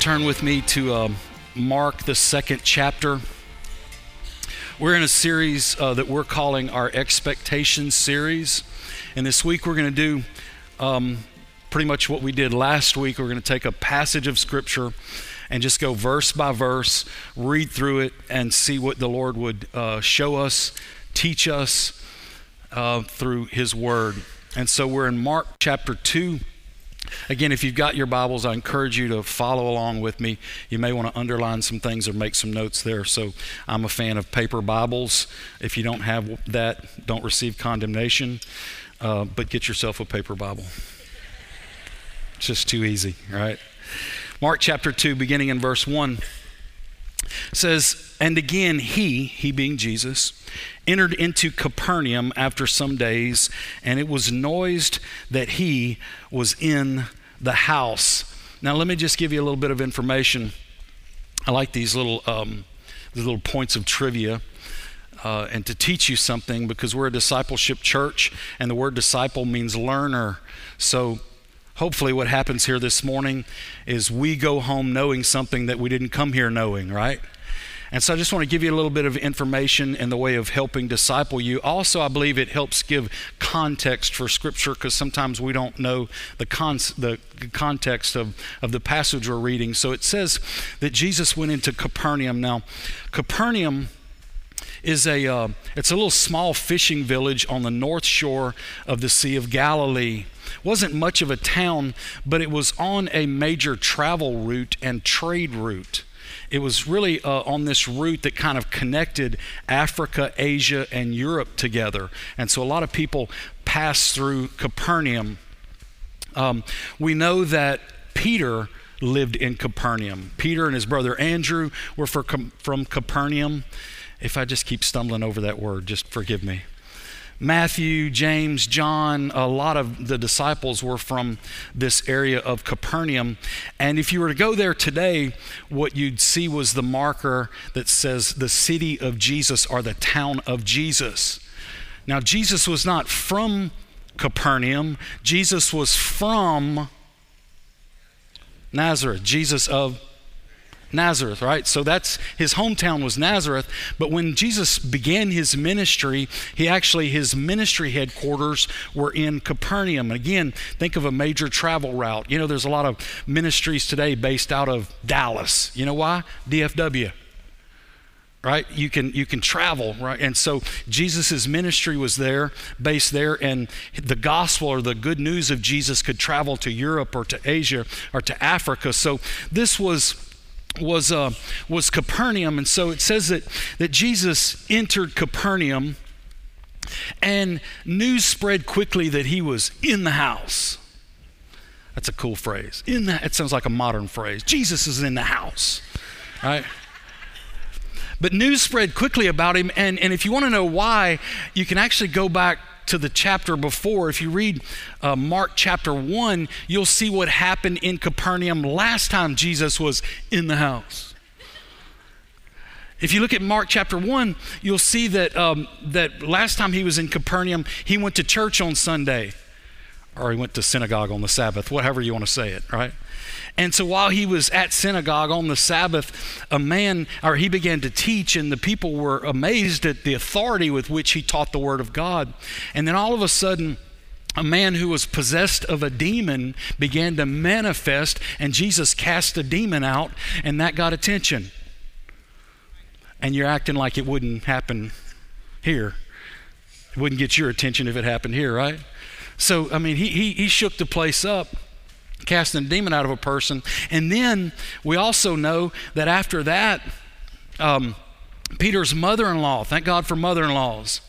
turn with me to uh, Mark, the second chapter. We're in a series uh, that we're calling our Expectations series. And this week we're going to do um, pretty much what we did last week. We're going to take a passage of Scripture and just go verse by verse, read through it, and see what the Lord would uh, show us, teach us uh, through His Word. And so we're in Mark chapter 2. Again, if you've got your Bibles, I encourage you to follow along with me. You may want to underline some things or make some notes there. So, I'm a fan of paper Bibles. If you don't have that, don't receive condemnation, uh, but get yourself a paper Bible. It's just too easy, right? Mark chapter 2, beginning in verse 1 says, And again, he, he being Jesus, entered into Capernaum after some days, and it was noised that he was in the house. Now, let me just give you a little bit of information. I like these little, um, these little points of trivia. Uh, and to teach you something because we're a discipleship church and the word disciple means learner. So hopefully what happens here this morning is we go home knowing something that we didn't come here knowing, right? And so I just want to give you a little bit of information in the way of helping disciple you. Also, I believe it helps give context for Scripture because sometimes we don't know the, con- the context of, of the passage we're reading. So it says that Jesus went into Capernaum. Now, Capernaum is a uh, it's a little small fishing village on the north shore of the Sea of Galilee. wasn't much of a town, but it was on a major travel route and trade route. It was really uh, on this route that kind of connected Africa, Asia, and Europe together. And so a lot of people passed through Capernaum. Um, we know that Peter lived in Capernaum. Peter and his brother Andrew were from Capernaum. If I just keep stumbling over that word, just forgive me. Matthew, James, John, a lot of the disciples were from this area of Capernaum. And if you were to go there today, what you'd see was the marker that says the city of Jesus or the town of Jesus. Now, Jesus was not from Capernaum, Jesus was from Nazareth, Jesus of Nazareth, right? So that's his hometown was Nazareth. But when Jesus began his ministry, he actually, his ministry headquarters were in Capernaum. Again, think of a major travel route. You know, there's a lot of ministries today based out of Dallas. You know why? DFW right you can you can travel right and so jesus' ministry was there based there and the gospel or the good news of jesus could travel to europe or to asia or to africa so this was was, uh, was Capernaum. And so it says that, that Jesus entered Capernaum, and news spread quickly that he was in the house. That's a cool phrase. In the, it sounds like a modern phrase. Jesus is in the house, right? But news spread quickly about him, and, and if you want to know why, you can actually go back to the chapter before, if you read uh, Mark chapter 1, you'll see what happened in Capernaum last time Jesus was in the house. If you look at Mark chapter 1, you'll see that, um, that last time he was in Capernaum, he went to church on Sunday, or he went to synagogue on the Sabbath, whatever you want to say it, right? And so while he was at synagogue on the Sabbath, a man, or he began to teach, and the people were amazed at the authority with which he taught the Word of God. And then all of a sudden, a man who was possessed of a demon began to manifest, and Jesus cast the demon out, and that got attention. And you're acting like it wouldn't happen here. It wouldn't get your attention if it happened here, right? So, I mean, he, he, he shook the place up casting a demon out of a person. And then we also know that after that, um, Peter's mother in law, thank God for mother in laws,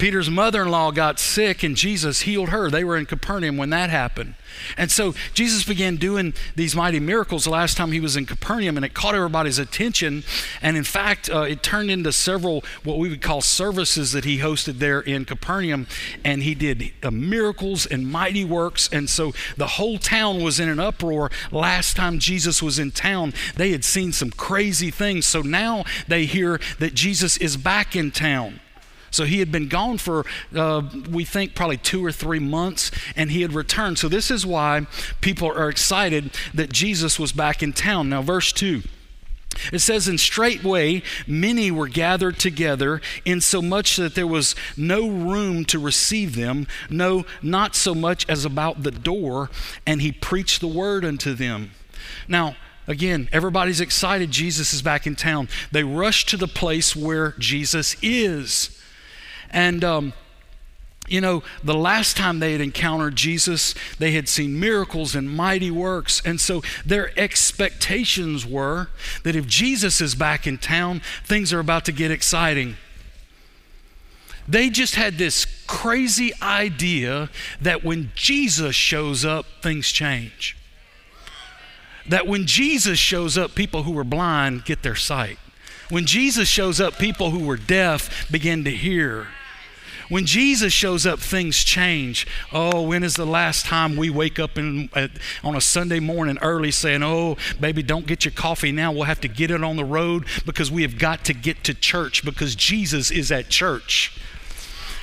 Peter's mother in law got sick and Jesus healed her. They were in Capernaum when that happened. And so Jesus began doing these mighty miracles the last time he was in Capernaum and it caught everybody's attention. And in fact, uh, it turned into several what we would call services that he hosted there in Capernaum. And he did uh, miracles and mighty works. And so the whole town was in an uproar last time Jesus was in town. They had seen some crazy things. So now they hear that Jesus is back in town. So he had been gone for, uh, we think, probably two or three months, and he had returned. So this is why people are excited that Jesus was back in town. Now, verse 2. It says, And straightway many were gathered together, insomuch that there was no room to receive them, no, not so much as about the door, and he preached the word unto them. Now, again, everybody's excited Jesus is back in town. They rush to the place where Jesus is. And, um, you know, the last time they had encountered Jesus, they had seen miracles and mighty works. And so their expectations were that if Jesus is back in town, things are about to get exciting. They just had this crazy idea that when Jesus shows up, things change. That when Jesus shows up, people who were blind get their sight. When Jesus shows up, people who were deaf begin to hear. When Jesus shows up, things change. Oh, when is the last time we wake up in, uh, on a Sunday morning early saying, Oh, baby, don't get your coffee now. We'll have to get it on the road because we have got to get to church because Jesus is at church.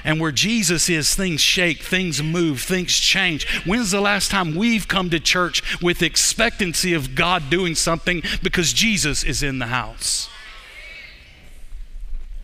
And where Jesus is, things shake, things move, things change. When's the last time we've come to church with expectancy of God doing something because Jesus is in the house?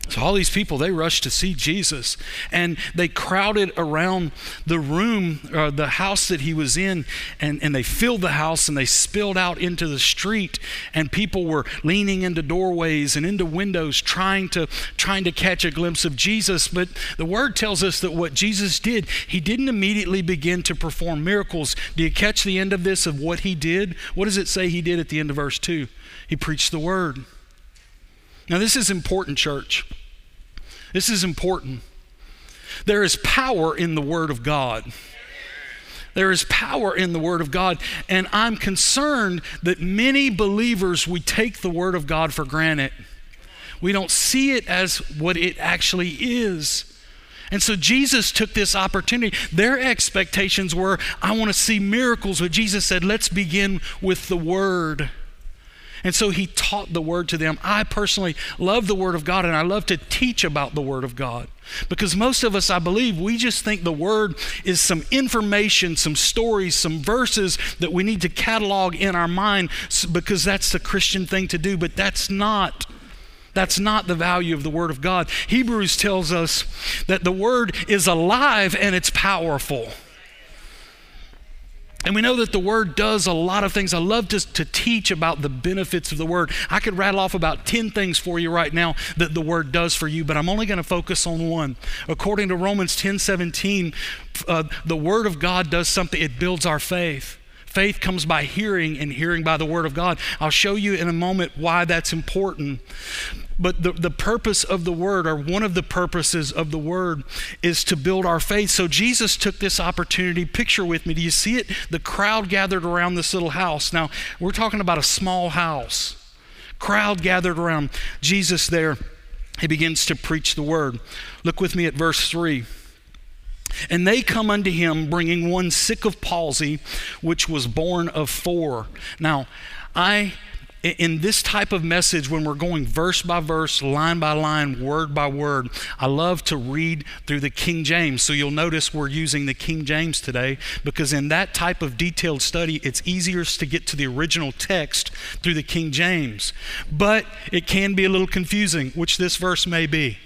So all these people, they rushed to see Jesus and they crowded around the room, uh, the house that he was in, and, and they filled the house and they spilled out into the street. And people were leaning into doorways and into windows trying to, trying to catch a glimpse of Jesus. But the word tells us that what Jesus did, he didn't immediately begin to perform miracles. Do you catch the end of this of what he did? What does it say he did at the end of verse 2? He preached the word. Now, this is important, church. This is important. There is power in the Word of God. There is power in the Word of God. And I'm concerned that many believers, we take the Word of God for granted. We don't see it as what it actually is. And so Jesus took this opportunity. Their expectations were, I want to see miracles. But Jesus said, let's begin with the Word. And so he taught the word to them. I personally love the word of God and I love to teach about the word of God. Because most of us, I believe, we just think the word is some information, some stories, some verses that we need to catalog in our mind because that's the Christian thing to do, but that's not. That's not the value of the Word of God. Hebrews tells us that the Word is alive and it's powerful. And we know that the Word does a lot of things. I love to, to teach about the benefits of the Word. I could rattle off about 10 things for you right now that the Word does for you, but I'm only going to focus on one. According to Romans 10 17, uh, the Word of God does something, it builds our faith. Faith comes by hearing, and hearing by the Word of God. I'll show you in a moment why that's important. But the, the purpose of the word, or one of the purposes of the word, is to build our faith. So Jesus took this opportunity. Picture with me. Do you see it? The crowd gathered around this little house. Now, we're talking about a small house. Crowd gathered around Jesus there. He begins to preach the word. Look with me at verse 3. And they come unto him, bringing one sick of palsy, which was borne of four. Now, I in this type of message, when we're going verse by verse, line by line, word by word, I love to read through the King James. So you'll notice we're using the King James today because in that type of detailed study, it's easier to get to the original text through the King James. But it can be a little confusing, which this verse may be.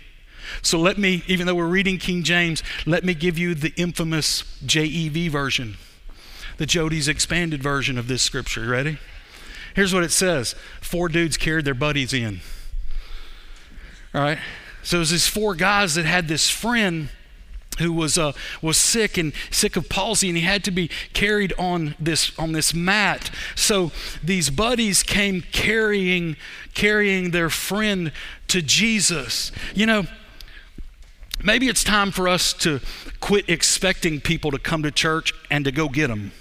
So let me, even though we're reading King James, let me give you the infamous JEV version, the Jody's expanded version of this scripture. Ready? Here's what it says Four dudes carried their buddies in. All right? So it was these four guys that had this friend who was uh, was sick and sick of palsy, and he had to be carried on this on this mat. So these buddies came carrying carrying their friend to Jesus. You know, maybe it's time for us to quit expecting people to come to church and to go get them.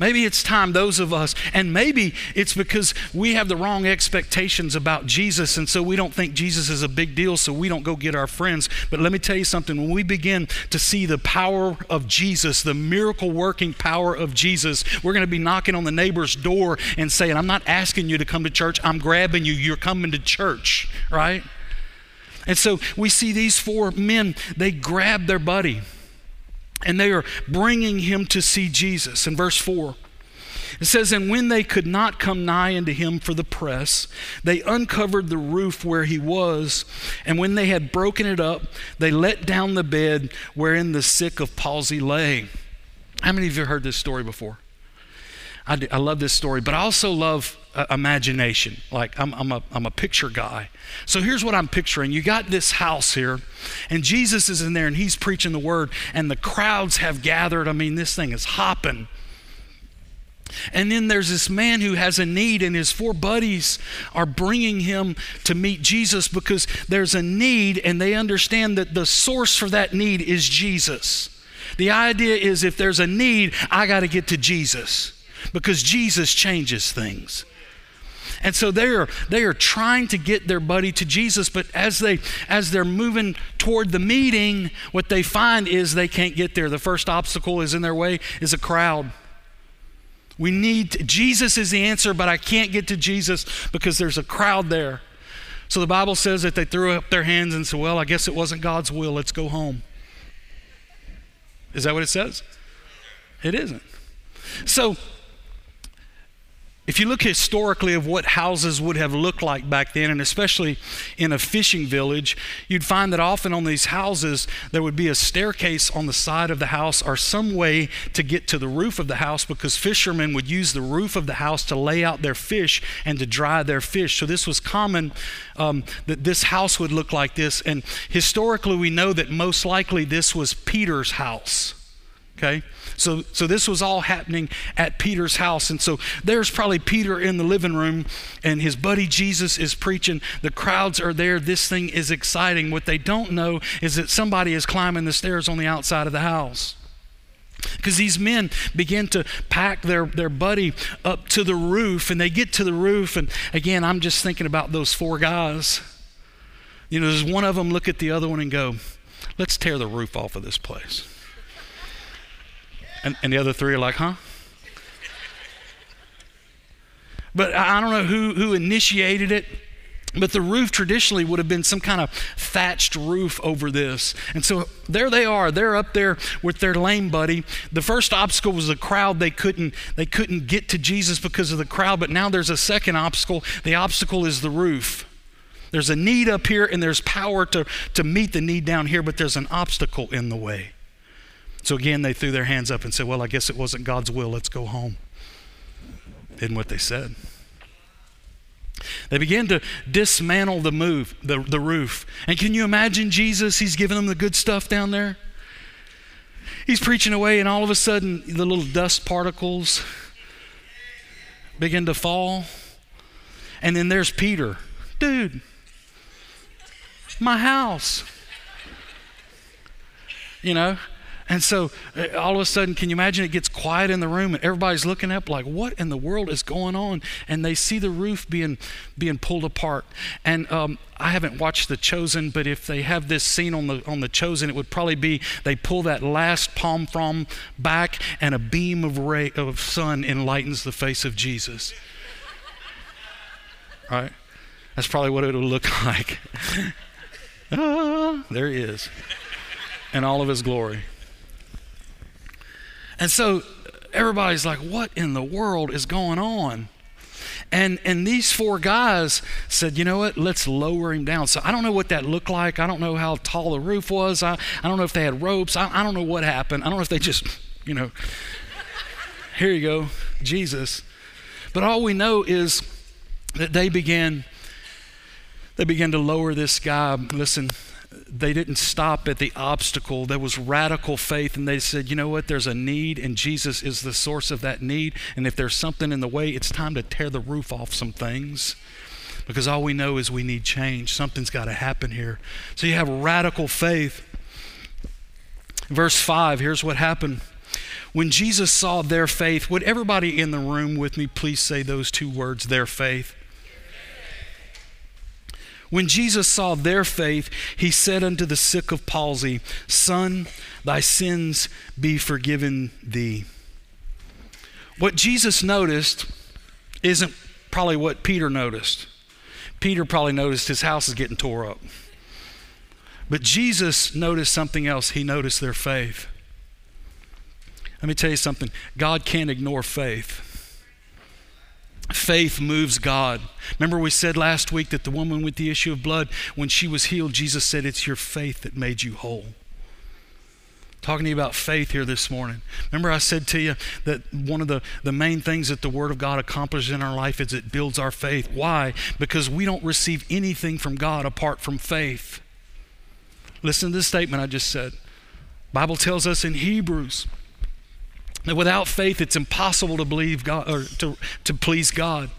Maybe it's time, those of us, and maybe it's because we have the wrong expectations about Jesus, and so we don't think Jesus is a big deal, so we don't go get our friends. But let me tell you something when we begin to see the power of Jesus, the miracle working power of Jesus, we're going to be knocking on the neighbor's door and saying, I'm not asking you to come to church, I'm grabbing you, you're coming to church, right? And so we see these four men, they grab their buddy and they are bringing him to see Jesus. In verse 4, it says, And when they could not come nigh unto him for the press, they uncovered the roof where he was. And when they had broken it up, they let down the bed wherein the sick of palsy lay. How many of you heard this story before? I, do, I love this story, but I also love uh, imagination. Like, I'm, I'm, a, I'm a picture guy. So here's what I'm picturing. You got this house here, and Jesus is in there, and he's preaching the word, and the crowds have gathered. I mean, this thing is hopping. And then there's this man who has a need, and his four buddies are bringing him to meet Jesus because there's a need, and they understand that the source for that need is Jesus. The idea is if there's a need, I got to get to Jesus because Jesus changes things. And so they are they are trying to get their buddy to Jesus, but as they as they're moving toward the meeting, what they find is they can't get there. The first obstacle is in their way is a crowd. We need Jesus is the answer, but I can't get to Jesus because there's a crowd there. So the Bible says that they threw up their hands and said, "Well, I guess it wasn't God's will. Let's go home." Is that what it says? It isn't. So if you look historically of what houses would have looked like back then, and especially in a fishing village, you'd find that often on these houses there would be a staircase on the side of the house or some way to get to the roof of the house because fishermen would use the roof of the house to lay out their fish and to dry their fish. So this was common um, that this house would look like this. And historically, we know that most likely this was Peter's house. Okay? So, so this was all happening at Peter's house. And so there's probably Peter in the living room, and his buddy Jesus is preaching. The crowds are there. This thing is exciting. What they don't know is that somebody is climbing the stairs on the outside of the house. Because these men begin to pack their, their buddy up to the roof, and they get to the roof. And again, I'm just thinking about those four guys. You know, does one of them look at the other one and go, let's tear the roof off of this place? And, and the other three are like, huh? But I don't know who, who initiated it. But the roof traditionally would have been some kind of thatched roof over this. And so there they are. They're up there with their lame buddy. The first obstacle was the crowd. They couldn't they couldn't get to Jesus because of the crowd, but now there's a second obstacle. The obstacle is the roof. There's a need up here and there's power to, to meet the need down here, but there's an obstacle in the way. So again, they threw their hands up and said, Well, I guess it wasn't God's will. Let's go home. Isn't what they said. They began to dismantle the move, the, the roof. And can you imagine Jesus? He's giving them the good stuff down there. He's preaching away, and all of a sudden, the little dust particles begin to fall. And then there's Peter. Dude, my house. You know, and so uh, all of a sudden, can you imagine it gets quiet in the room and everybody's looking up like, what in the world is going on? And they see the roof being being pulled apart. And um, I haven't watched The Chosen, but if they have this scene on the on The Chosen, it would probably be they pull that last palm from back and a beam of ray of sun enlightens the face of Jesus. right? That's probably what it would look like. ah, there he is. In all of his glory. And so everybody's like, what in the world is going on? And and these four guys said, you know what, let's lower him down. So I don't know what that looked like. I don't know how tall the roof was. I, I don't know if they had ropes. I, I don't know what happened. I don't know if they just, you know, here you go, Jesus. But all we know is that they began they began to lower this guy. Listen, they didn't stop at the obstacle. There was radical faith, and they said, you know what? There's a need, and Jesus is the source of that need. And if there's something in the way, it's time to tear the roof off some things. Because all we know is we need change. Something's got to happen here. So you have radical faith. Verse 5, here's what happened. When Jesus saw their faith, would everybody in the room with me please say those two words, their faith? When Jesus saw their faith, he said unto the sick of palsy, Son, thy sins be forgiven thee. What Jesus noticed isn't probably what Peter noticed. Peter probably noticed his house is getting tore up. But Jesus noticed something else. He noticed their faith. Let me tell you something God can't ignore faith. Faith moves God. Remember, we said last week that the woman with the issue of blood, when she was healed, Jesus said, It's your faith that made you whole. Talking to you about faith here this morning. Remember, I said to you that one of the, the main things that the Word of God accomplishes in our life is it builds our faith. Why? Because we don't receive anything from God apart from faith. Listen to the statement I just said. Bible tells us in Hebrews that without faith it's impossible to believe God or to, to please God.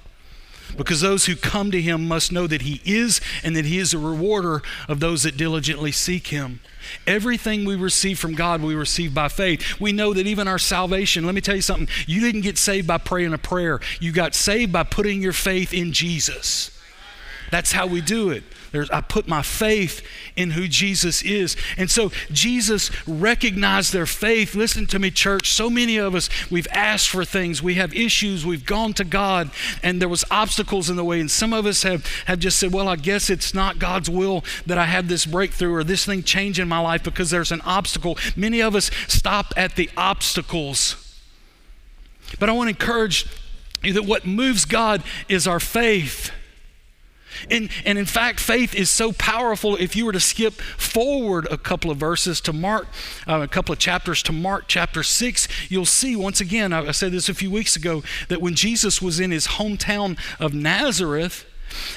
Because those who come to him must know that he is and that he is a rewarder of those that diligently seek him. Everything we receive from God, we receive by faith. We know that even our salvation, let me tell you something, you didn't get saved by praying a prayer. You got saved by putting your faith in Jesus. That's how we do it. There's, I put my faith in who Jesus is. And so Jesus recognized their faith. Listen to me, church. So many of us, we've asked for things. We have issues. We've gone to God, and there was obstacles in the way. And some of us have, have just said, well, I guess it's not God's will that I have this breakthrough or this thing change in my life because there's an obstacle. Many of us stop at the obstacles. But I want to encourage you that what moves God is our faith. And, and in fact, faith is so powerful. If you were to skip forward a couple of verses to Mark, uh, a couple of chapters to Mark chapter 6, you'll see once again, I, I said this a few weeks ago, that when Jesus was in his hometown of Nazareth,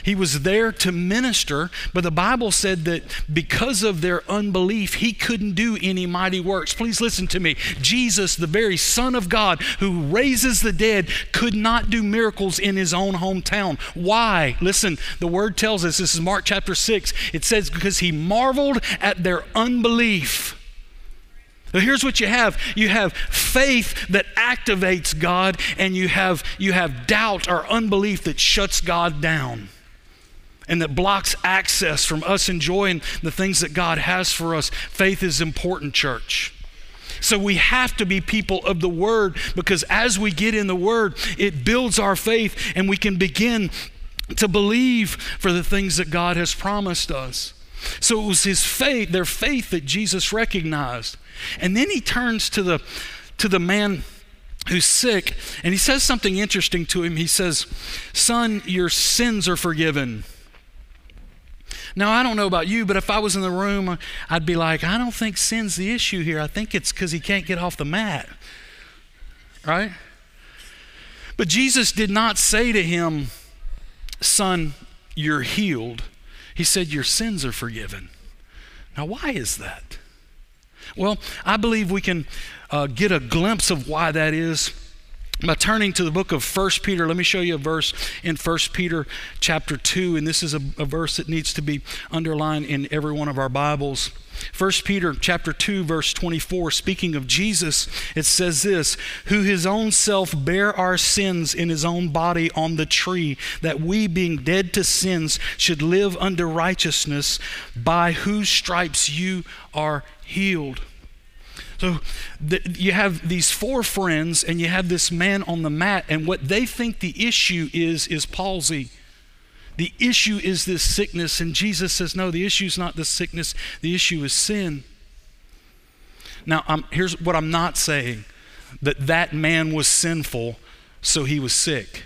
he was there to minister, but the Bible said that because of their unbelief, he couldn't do any mighty works. Please listen to me. Jesus, the very Son of God who raises the dead, could not do miracles in his own hometown. Why? Listen, the word tells us this is Mark chapter 6. It says, because he marveled at their unbelief. Now here's what you have. You have faith that activates God, and you have, you have doubt or unbelief that shuts God down and that blocks access from us enjoying the things that God has for us. Faith is important, church. So we have to be people of the Word because as we get in the Word, it builds our faith and we can begin to believe for the things that God has promised us. So it was his faith, their faith that Jesus recognized. And then he turns to the to the man who's sick and he says something interesting to him. He says, "Son, your sins are forgiven." Now, I don't know about you, but if I was in the room, I'd be like, I don't think sin's the issue here. I think it's because he can't get off the mat. Right? But Jesus did not say to him, Son, you're healed. He said, Your sins are forgiven. Now, why is that? Well, I believe we can uh, get a glimpse of why that is by turning to the book of First Peter, let me show you a verse in First Peter chapter 2, and this is a, a, verse that needs to be underlined in every one of our Bibles. First Peter chapter 2, verse 24, speaking of Jesus, it says this Who his own self bare our sins in his own body on the tree, that we, being dead to sins, should live unto righteousness, by whose stripes you are healed. So the, you have these four friends, and you have this man on the mat, and what they think the issue is is palsy. The issue is this sickness, and Jesus says, No, the issue is not the sickness, the issue is sin. Now, I'm, here's what I'm not saying that that man was sinful, so he was sick.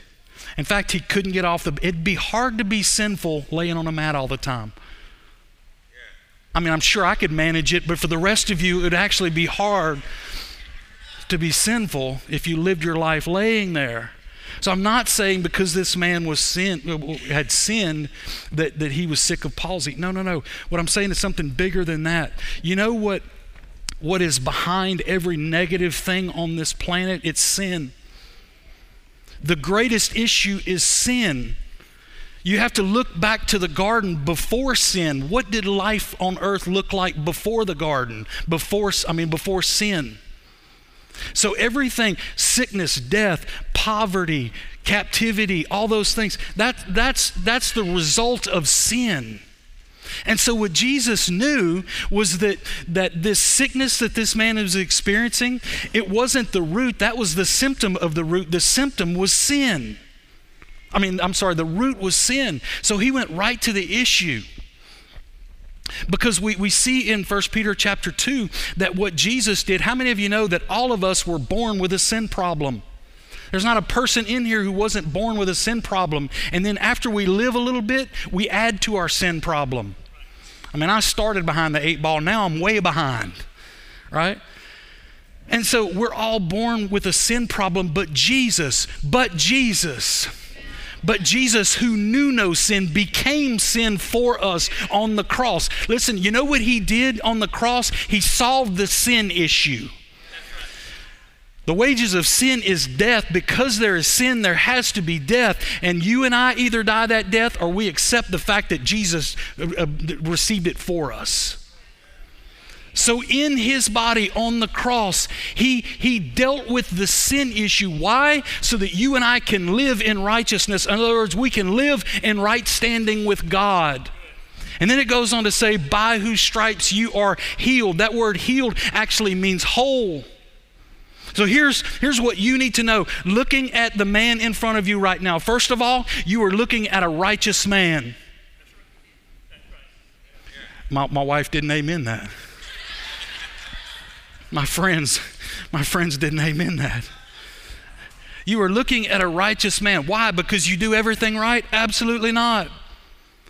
In fact, he couldn't get off the. It'd be hard to be sinful laying on a mat all the time. I mean, I'm sure I could manage it, but for the rest of you, it would actually be hard to be sinful if you lived your life laying there. So I'm not saying because this man was sin, uh, had sinned that, that he was sick of palsy. No, no, no. What I'm saying is something bigger than that. You know what, what is behind every negative thing on this planet? It's sin. The greatest issue is sin. You have to look back to the garden before sin. What did life on earth look like before the garden? Before I mean before sin. So everything, sickness, death, poverty, captivity, all those things, that, that's, that's the result of sin. And so what Jesus knew was that that this sickness that this man was experiencing, it wasn't the root, that was the symptom of the root. The symptom was sin. I mean, I'm sorry, the root was sin. So he went right to the issue. Because we, we see in 1 Peter chapter 2 that what Jesus did, how many of you know that all of us were born with a sin problem? There's not a person in here who wasn't born with a sin problem. And then after we live a little bit, we add to our sin problem. I mean, I started behind the eight ball, now I'm way behind, right? And so we're all born with a sin problem, but Jesus, but Jesus, but Jesus, who knew no sin, became sin for us on the cross. Listen, you know what he did on the cross? He solved the sin issue. The wages of sin is death. Because there is sin, there has to be death. And you and I either die that death or we accept the fact that Jesus uh, uh, received it for us. So, in his body on the cross, he, he dealt with the sin issue. Why? So that you and I can live in righteousness. In other words, we can live in right standing with God. And then it goes on to say, by whose stripes you are healed. That word healed actually means whole. So here's, here's what you need to know. Looking at the man in front of you right now, first of all, you are looking at a righteous man. My, my wife didn't amen that. My friends, my friends didn't amen that. You are looking at a righteous man. Why? Because you do everything right? Absolutely not.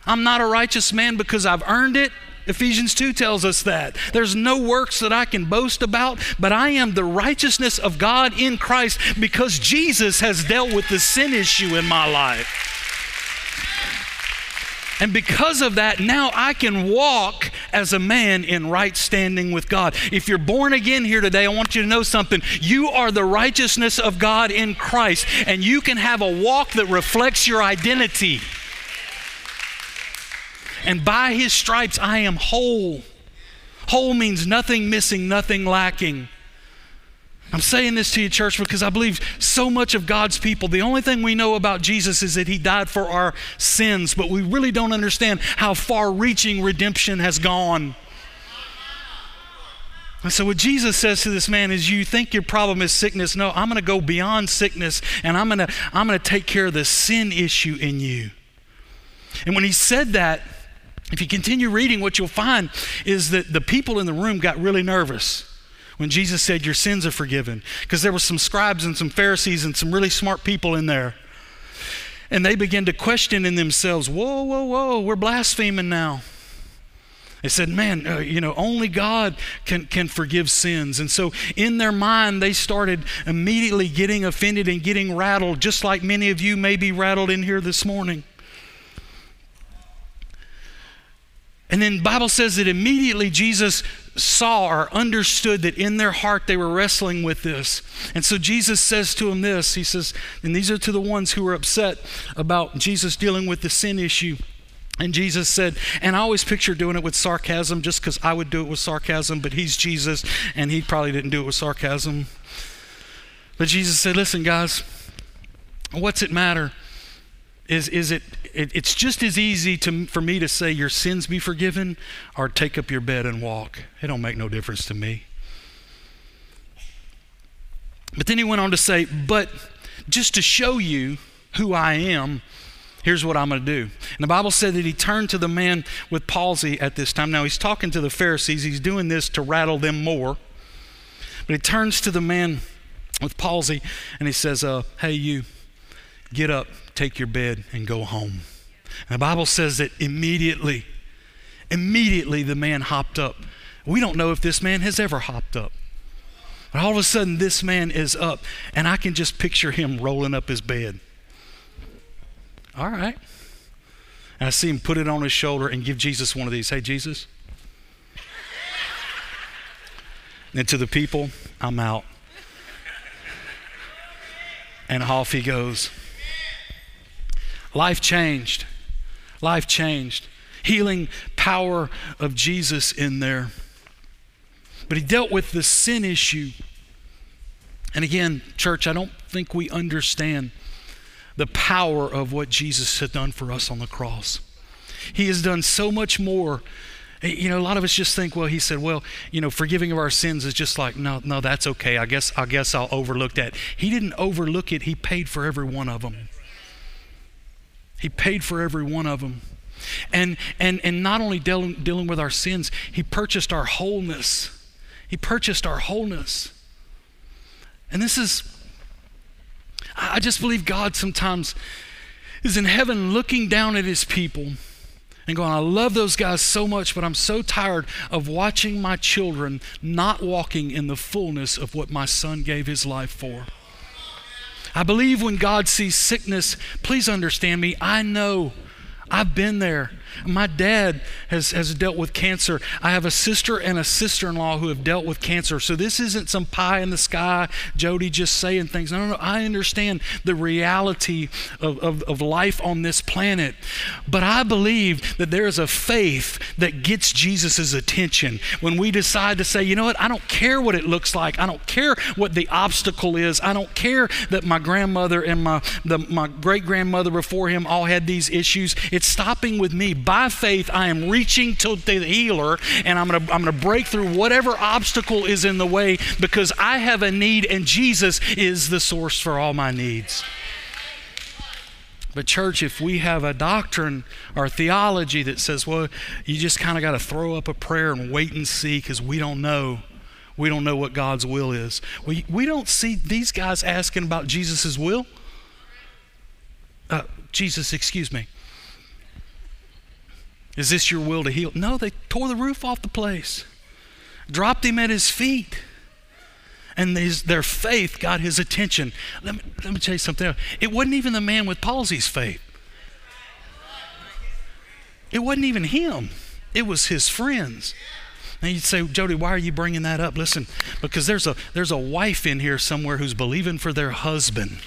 I'm not a righteous man because I've earned it. Ephesians 2 tells us that. There's no works that I can boast about, but I am the righteousness of God in Christ because Jesus has dealt with the sin issue in my life. And because of that, now I can walk as a man in right standing with God. If you're born again here today, I want you to know something. You are the righteousness of God in Christ, and you can have a walk that reflects your identity and by his stripes I am whole. Whole means nothing missing, nothing lacking. I'm saying this to you, church, because I believe so much of God's people, the only thing we know about Jesus is that He died for our sins, but we really don't understand how far reaching redemption has gone. And so, what Jesus says to this man is, You think your problem is sickness. No, I'm going to go beyond sickness and I'm going to I'm going to take care of the sin issue in you. And when He said that, if you continue reading, what you'll find is that the people in the room got really nervous when Jesus said, Your sins are forgiven. Because there were some scribes and some Pharisees and some really smart people in there. And they began to question in themselves, Whoa, whoa, whoa, we're blaspheming now. They said, Man, uh, you know, only God can, can forgive sins. And so in their mind, they started immediately getting offended and getting rattled, just like many of you may be rattled in here this morning. And then Bible says that immediately Jesus saw or understood that in their heart they were wrestling with this. And so Jesus says to them this. He says, and these are to the ones who were upset about Jesus dealing with the sin issue. And Jesus said, and I always picture doing it with sarcasm just because I would do it with sarcasm, but he's Jesus and he probably didn't do it with sarcasm. But Jesus said, listen, guys, what's it matter? Is, is it, it, it's just as easy to, for me to say your sins be forgiven or take up your bed and walk. It don't make no difference to me. But then he went on to say, but just to show you who I am, here's what I'm going to do. And the Bible said that he turned to the man with palsy at this time. Now he's talking to the Pharisees. He's doing this to rattle them more. But he turns to the man with palsy and he says, uh, Hey, you, get up, take your bed, and go home. And the Bible says that immediately, immediately the man hopped up. We don't know if this man has ever hopped up. But all of a sudden, this man is up, and I can just picture him rolling up his bed. All right. And I see him put it on his shoulder and give Jesus one of these. Hey, Jesus. And to the people, I'm out. And off he goes. Life changed. Life changed. Healing power of Jesus in there. But he dealt with the sin issue. And again, church, I don't think we understand the power of what Jesus had done for us on the cross. He has done so much more. You know, a lot of us just think, well, he said, well, you know, forgiving of our sins is just like, no, no, that's okay. I guess, I guess I'll overlook that. He didn't overlook it. He paid for every one of them. He paid for every one of them. And, and, and not only dealing, dealing with our sins, He purchased our wholeness. He purchased our wholeness. And this is, I just believe God sometimes is in heaven looking down at His people and going, I love those guys so much, but I'm so tired of watching my children not walking in the fullness of what my son gave his life for. I believe when God sees sickness, please understand me, I know I've been there. My dad has, has dealt with cancer. I have a sister and a sister in law who have dealt with cancer. So this isn't some pie in the sky, Jody just saying things. No, no, no. I understand the reality of, of, of life on this planet. But I believe that there is a faith that gets Jesus' attention when we decide to say, you know what, I don't care what it looks like. I don't care what the obstacle is. I don't care that my grandmother and my, the, my great grandmother before him all had these issues. It's stopping with me by faith, I am reaching to the healer and I'm going to I'm going to break through whatever obstacle is in the way because I have a need and Jesus is the source for all my needs. But, church, if we have a doctrine or theology that says, well, you just kind of got to throw up a prayer and wait and see because we don't know, we don't know what God's will is. We, we don't see these guys asking about Jesus' will. Uh, Jesus, excuse me. Is this your will to heal? No, they tore the roof off the place, dropped him at his feet. And his, their faith got his attention. Let me, let me tell you something else. It wasn't even the man with palsy's faith. It wasn't even him. It was his friends. And you'd say, Jody, why are you bringing that up? Listen, because there's a there's a wife in here somewhere who's believing for their husband.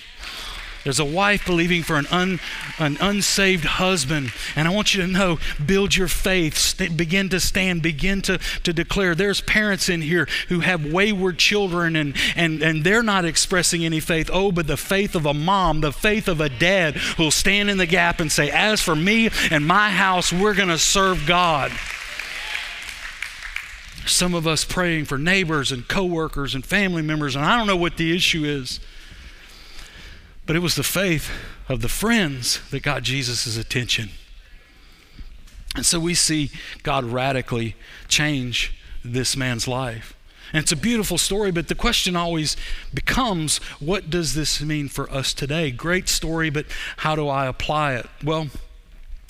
There's a wife believing for an, un, an unsaved husband. And I want you to know build your faith, st- begin to stand, begin to, to declare. There's parents in here who have wayward children and, and, and they're not expressing any faith. Oh, but the faith of a mom, the faith of a dad who'll stand in the gap and say, As for me and my house, we're going to serve God. Some of us praying for neighbors and coworkers and family members, and I don't know what the issue is. But it was the faith of the friends that got Jesus' attention. And so we see God radically change this man's life. And it's a beautiful story, but the question always becomes what does this mean for us today? Great story, but how do I apply it? Well,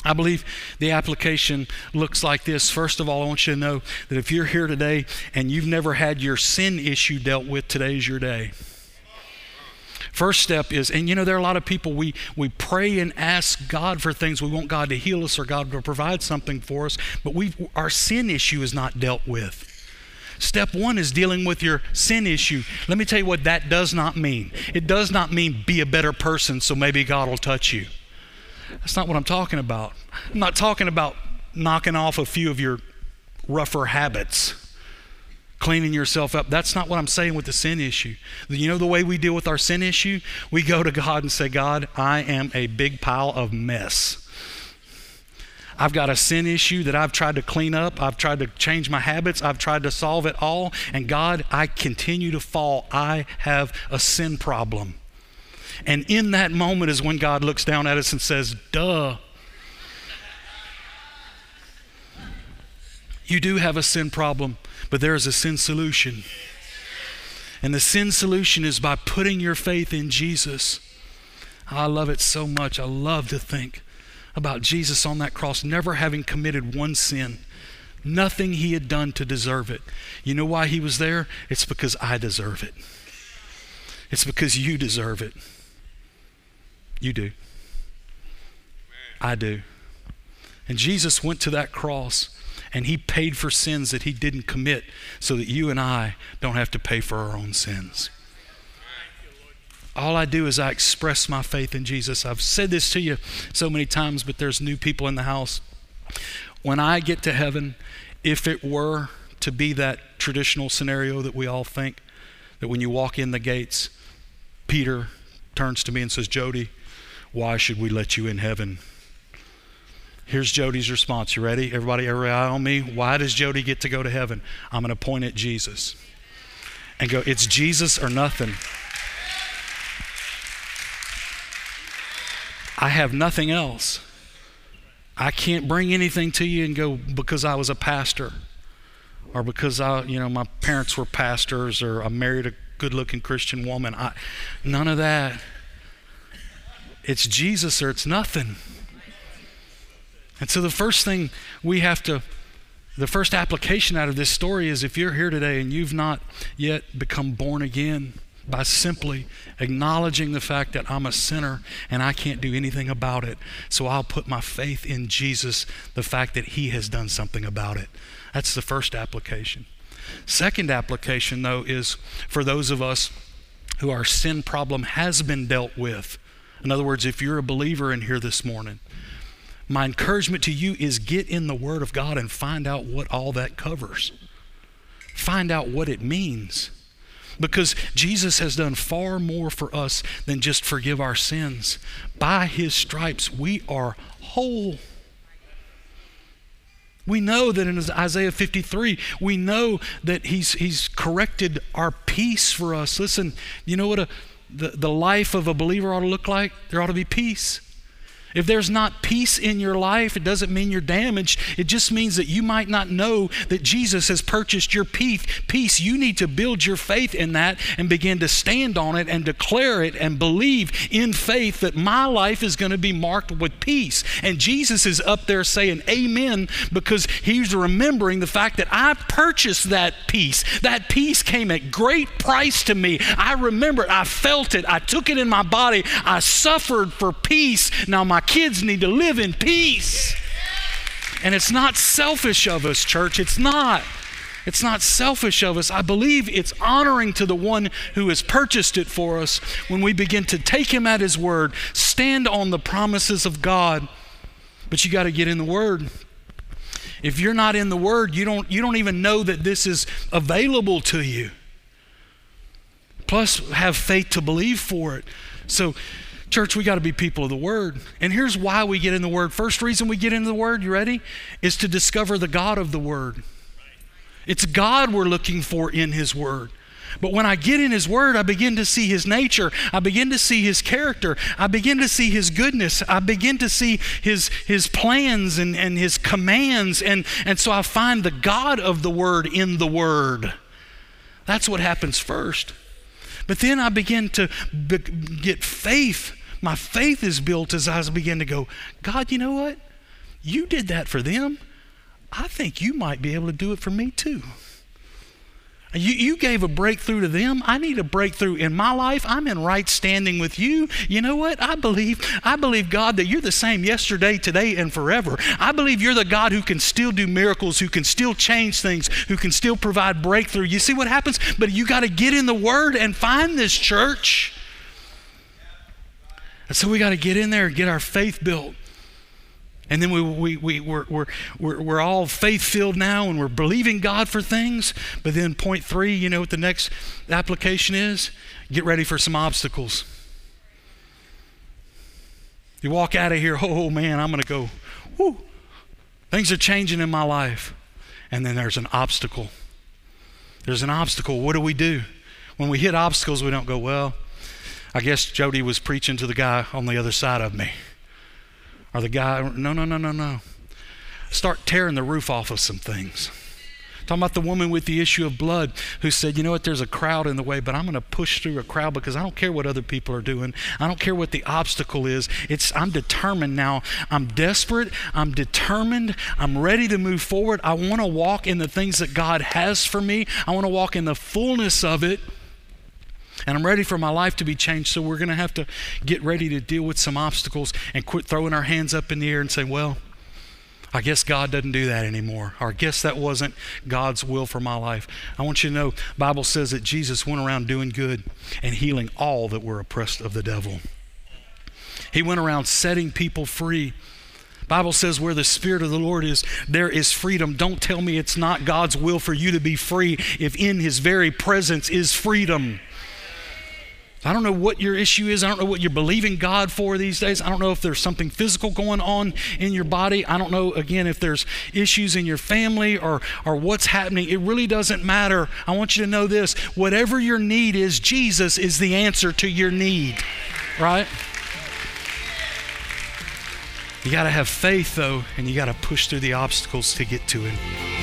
I believe the application looks like this. First of all, I want you to know that if you're here today and you've never had your sin issue dealt with, today is your day. First step is, and you know, there are a lot of people we, we pray and ask God for things. We want God to heal us or God to provide something for us, but we our sin issue is not dealt with. Step one is dealing with your sin issue. Let me tell you what that does not mean. It does not mean be a better person so maybe God will touch you. That's not what I'm talking about. I'm not talking about knocking off a few of your rougher habits cleaning yourself up. That's not what I'm saying with the sin issue. You know the way we deal with our sin issue? We go to God and say, God, I am a big pile of mess. I've got a sin issue that I've tried to clean up. I've tried to change my habits. I've tried to solve it all. And God, I continue to fall. I have a sin problem. And in that moment is when God looks down at us and says, Duh. You do have a sin problem. But there is a sin solution. And the sin solution is by putting your faith in Jesus. I love it so much. I love to think about Jesus on that cross, never having committed one sin, nothing he had done to deserve it. You know why he was there? It's because I deserve it. It's because you deserve it. You do. I do. And Jesus went to that cross and he paid for sins that he didn't commit so that you and I don't have to pay for our own sins. All I do is I express my faith in Jesus. I've said this to you so many times, but there's new people in the house. When I get to heaven, if it were to be that traditional scenario that we all think, that when you walk in the gates, Peter turns to me and says, Jody, why should we let you in heaven? Here's Jody's response. You ready? Everybody, every eye on me. Why does Jody get to go to heaven? I'm going to point at Jesus and go, It's Jesus or nothing. I have nothing else. I can't bring anything to you and go because I was a pastor or because I, you know, my parents were pastors or I married a good-looking Christian woman. I, none of that. It's Jesus or it's nothing. And so the first thing we have to the first application out of this story is if you're here today and you've not yet become born again by simply acknowledging the fact that I'm a sinner and I can't do anything about it, so I'll put my faith in Jesus, the fact that He has done something about it. That's the first application. Second application, though, is for those of us who our sin problem has been dealt with. In other words, if you're a believer in here this morning, my encouragement to you is get in the Word of God and find out what all that covers. Find out what it means. Because Jesus has done far more for us than just forgive our sins. By His stripes, we are whole. We know that in Isaiah 53, we know that he's, he's corrected our peace for us. Listen, you know what a, the, the life of a believer ought to look like? There ought to be peace. If there's not peace in your life, it doesn't mean you're damaged. It just means that you might not know that Jesus has purchased your peace. Peace, You need to build your faith in that and begin to stand on it and declare it and believe in faith that my life is going to be marked with peace. And Jesus is up there saying amen because he's remembering the fact that I purchased that peace. That peace came at great price to me. I remember it. I felt it. I took it in my body. I suffered for peace. Now my kids need to live in peace. And it's not selfish of us, church. It's not. It's not selfish of us. I believe it's honoring to the one who has purchased it for us when we begin to take him at his word, stand on the promises of God. But you got to get in the word. If you're not in the word, you don't you don't even know that this is available to you. Plus have faith to believe for it. So Church, we got to be people of the Word. And here's why we get in the Word. First reason we get into the Word, you ready? Is to discover the God of the Word. It's God we're looking for in His Word. But when I get in His Word, I begin to see His nature. I begin to see His character. I begin to see His goodness. I begin to see His, his plans and, and His commands. And, and so I find the God of the Word in the Word. That's what happens first. But then I begin to be- get faith my faith is built as I begin to go, God, you know what? You did that for them. I think you might be able to do it for me too. You, you gave a breakthrough to them. I need a breakthrough in my life. I'm in right standing with you. You know what? I believe, I believe, God, that you're the same yesterday, today, and forever. I believe you're the God who can still do miracles, who can still change things, who can still provide breakthrough. You see what happens? But you got to get in the Word and find this church. And so we got to get in there and get our faith built. And then we, we, we, we're, we're, we're, we're all faith filled now and we're believing God for things. But then, point three, you know what the next application is? Get ready for some obstacles. You walk out of here, oh man, I'm going to go, whoo, things are changing in my life. And then there's an obstacle. There's an obstacle. What do we do? When we hit obstacles, we don't go, well, I guess Jody was preaching to the guy on the other side of me. Or the guy, no, no, no, no, no. Start tearing the roof off of some things. Talking about the woman with the issue of blood who said, You know what, there's a crowd in the way, but I'm going to push through a crowd because I don't care what other people are doing. I don't care what the obstacle is. It's, I'm determined now. I'm desperate. I'm determined. I'm ready to move forward. I want to walk in the things that God has for me. I want to walk in the fullness of it and I'm ready for my life to be changed. So we're going to have to get ready to deal with some obstacles and quit throwing our hands up in the air and say, well, I guess God doesn't do that anymore. Or I guess that wasn't God's will for my life. I want you to know Bible says that Jesus went around doing good and healing all that were oppressed of the devil. He went around setting people free. Bible says where the spirit of the Lord is, there is freedom. Don't tell me it's not God's will for you to be free if in his very presence is freedom. I don't know what your issue is. I don't know what you're believing God for these days. I don't know if there's something physical going on in your body. I don't know, again, if there's issues in your family or, or what's happening. It really doesn't matter. I want you to know this whatever your need is, Jesus is the answer to your need, right? You got to have faith, though, and you got to push through the obstacles to get to Him.